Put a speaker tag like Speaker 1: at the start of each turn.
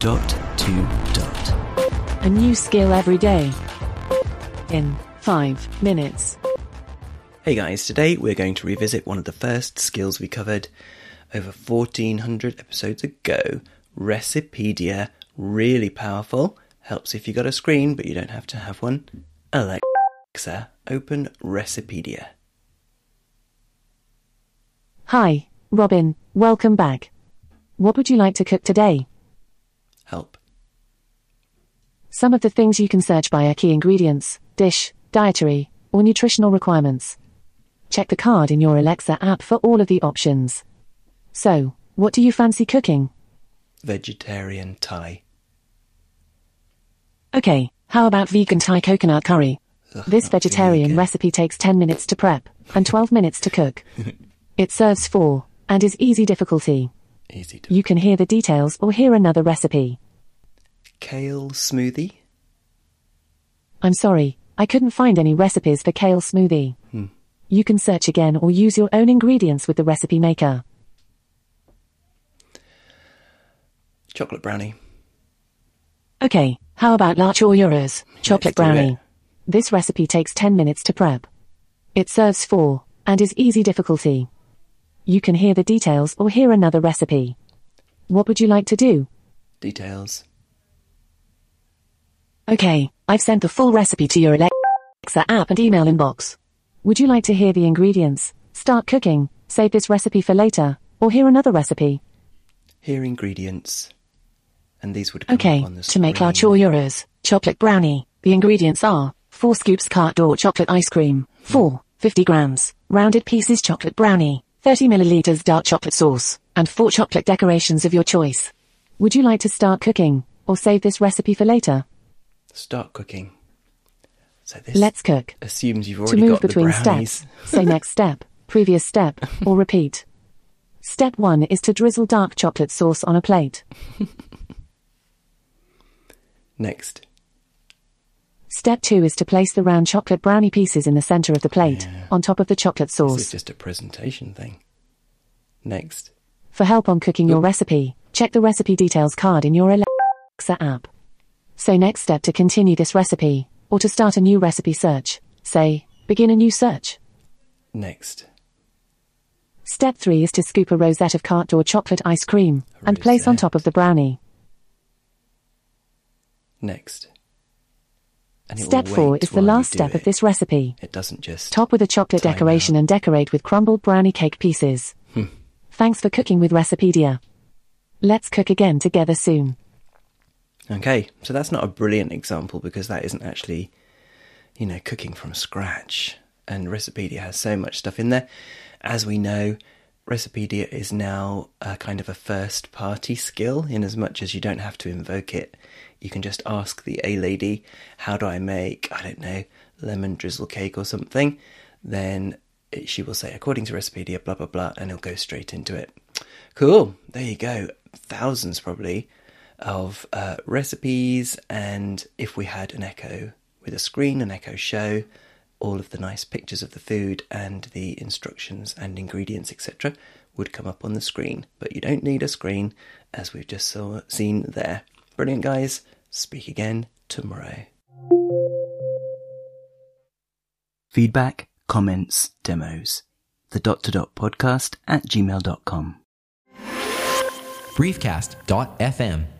Speaker 1: Dot to dot.
Speaker 2: A new skill every day. In 5 minutes.
Speaker 1: Hey guys, today we're going to revisit one of the first skills we covered over 1400 episodes ago Recipedia. Really powerful. Helps if you got a screen, but you don't have to have one. Alexa, open Recipedia.
Speaker 2: Hi, Robin, welcome back. What would you like to cook today?
Speaker 1: Help.
Speaker 2: Some of the things you can search by are key ingredients, dish, dietary, or nutritional requirements. Check the card in your Alexa app for all of the options. So, what do you fancy cooking?
Speaker 1: Vegetarian Thai.
Speaker 2: Okay, how about vegan Thai coconut curry?
Speaker 1: Ugh,
Speaker 2: This vegetarian recipe takes 10 minutes to prep and 12 minutes to cook. It serves four and is easy difficulty.
Speaker 1: Easy to.
Speaker 2: You can hear the details or hear another recipe.
Speaker 1: Kale smoothie.
Speaker 2: I'm sorry, I couldn't find any recipes for kale smoothie.
Speaker 1: Hmm.
Speaker 2: You can search again or use your own ingredients with the recipe maker.
Speaker 1: Chocolate brownie.
Speaker 2: Okay, how about La Chorura's chocolate
Speaker 1: do
Speaker 2: brownie? This recipe takes 10 minutes to prep. It serves four and is easy difficulty. You can hear the details or hear another recipe. What would you like to do?
Speaker 1: Details.
Speaker 2: Okay, I've sent the full recipe to your Alexa app and email inbox. Would you like to hear the ingredients, start cooking, save this recipe for later, or hear another recipe?
Speaker 1: Here ingredients. And these would come
Speaker 2: Okay,
Speaker 1: on the
Speaker 2: to make La
Speaker 1: screen.
Speaker 2: Chocolate brownie, the ingredients are 4 scoops carte d'or chocolate ice cream, 4, 50 grams, rounded pieces chocolate brownie, 30 milliliters dark chocolate sauce, and 4 chocolate decorations of your choice. Would you like to start cooking, or save this recipe for later?
Speaker 1: Start cooking. So this
Speaker 2: Let's cook.
Speaker 1: assumes you've
Speaker 2: To
Speaker 1: already
Speaker 2: move
Speaker 1: got the brownies.
Speaker 2: steps, say next step, previous step, or repeat. Step 1 is to drizzle dark chocolate sauce on a plate.
Speaker 1: Next.
Speaker 2: Step 2 is to place the round chocolate brownie pieces in the center of the plate,
Speaker 1: Yeah.
Speaker 2: on top of the chocolate sauce.
Speaker 1: This is just a presentation thing. Next.
Speaker 2: For help on cooking your recipe, check the recipe details card in your Alexa app. So next step to continue this recipe, or to start a new recipe search, say, begin a new search.
Speaker 1: Next.
Speaker 2: Step 3 is to scoop a rosette of carte d'or chocolate ice cream, and place on top of the brownie.
Speaker 1: Next. It
Speaker 2: Step 4 is the last step of this recipe.
Speaker 1: It doesn't just.
Speaker 2: Top with a chocolate decoration
Speaker 1: out.
Speaker 2: and decorate with crumbled brownie cake pieces.
Speaker 1: Hmm.
Speaker 2: Thanks for cooking with Recipedia. Let's cook again together soon.
Speaker 1: Okay, so that's not a brilliant example because that isn't actually, you know, cooking from scratch. And Recipedia has so much stuff in there. As we know, Recipedia is now a kind of a first party skill in as much as you don't have to invoke it. You can just ask the A lady, how do I make, I don't know, lemon drizzle cake or something? Then she will say, according to Recipedia, blah, blah, blah, and it'll go straight into it. Cool, there you go. Thousands probably of uh, recipes, and if we had an Echo with a screen, an Echo show, all of the nice pictures of the food and the instructions and ingredients, etc., would come up on the screen. But you don't need a screen, as we've just saw, seen there. Brilliant, guys. Speak again tomorrow. Feedback, comments, demos. The dot to dot podcast at gmail.com.
Speaker 3: briefcast.fm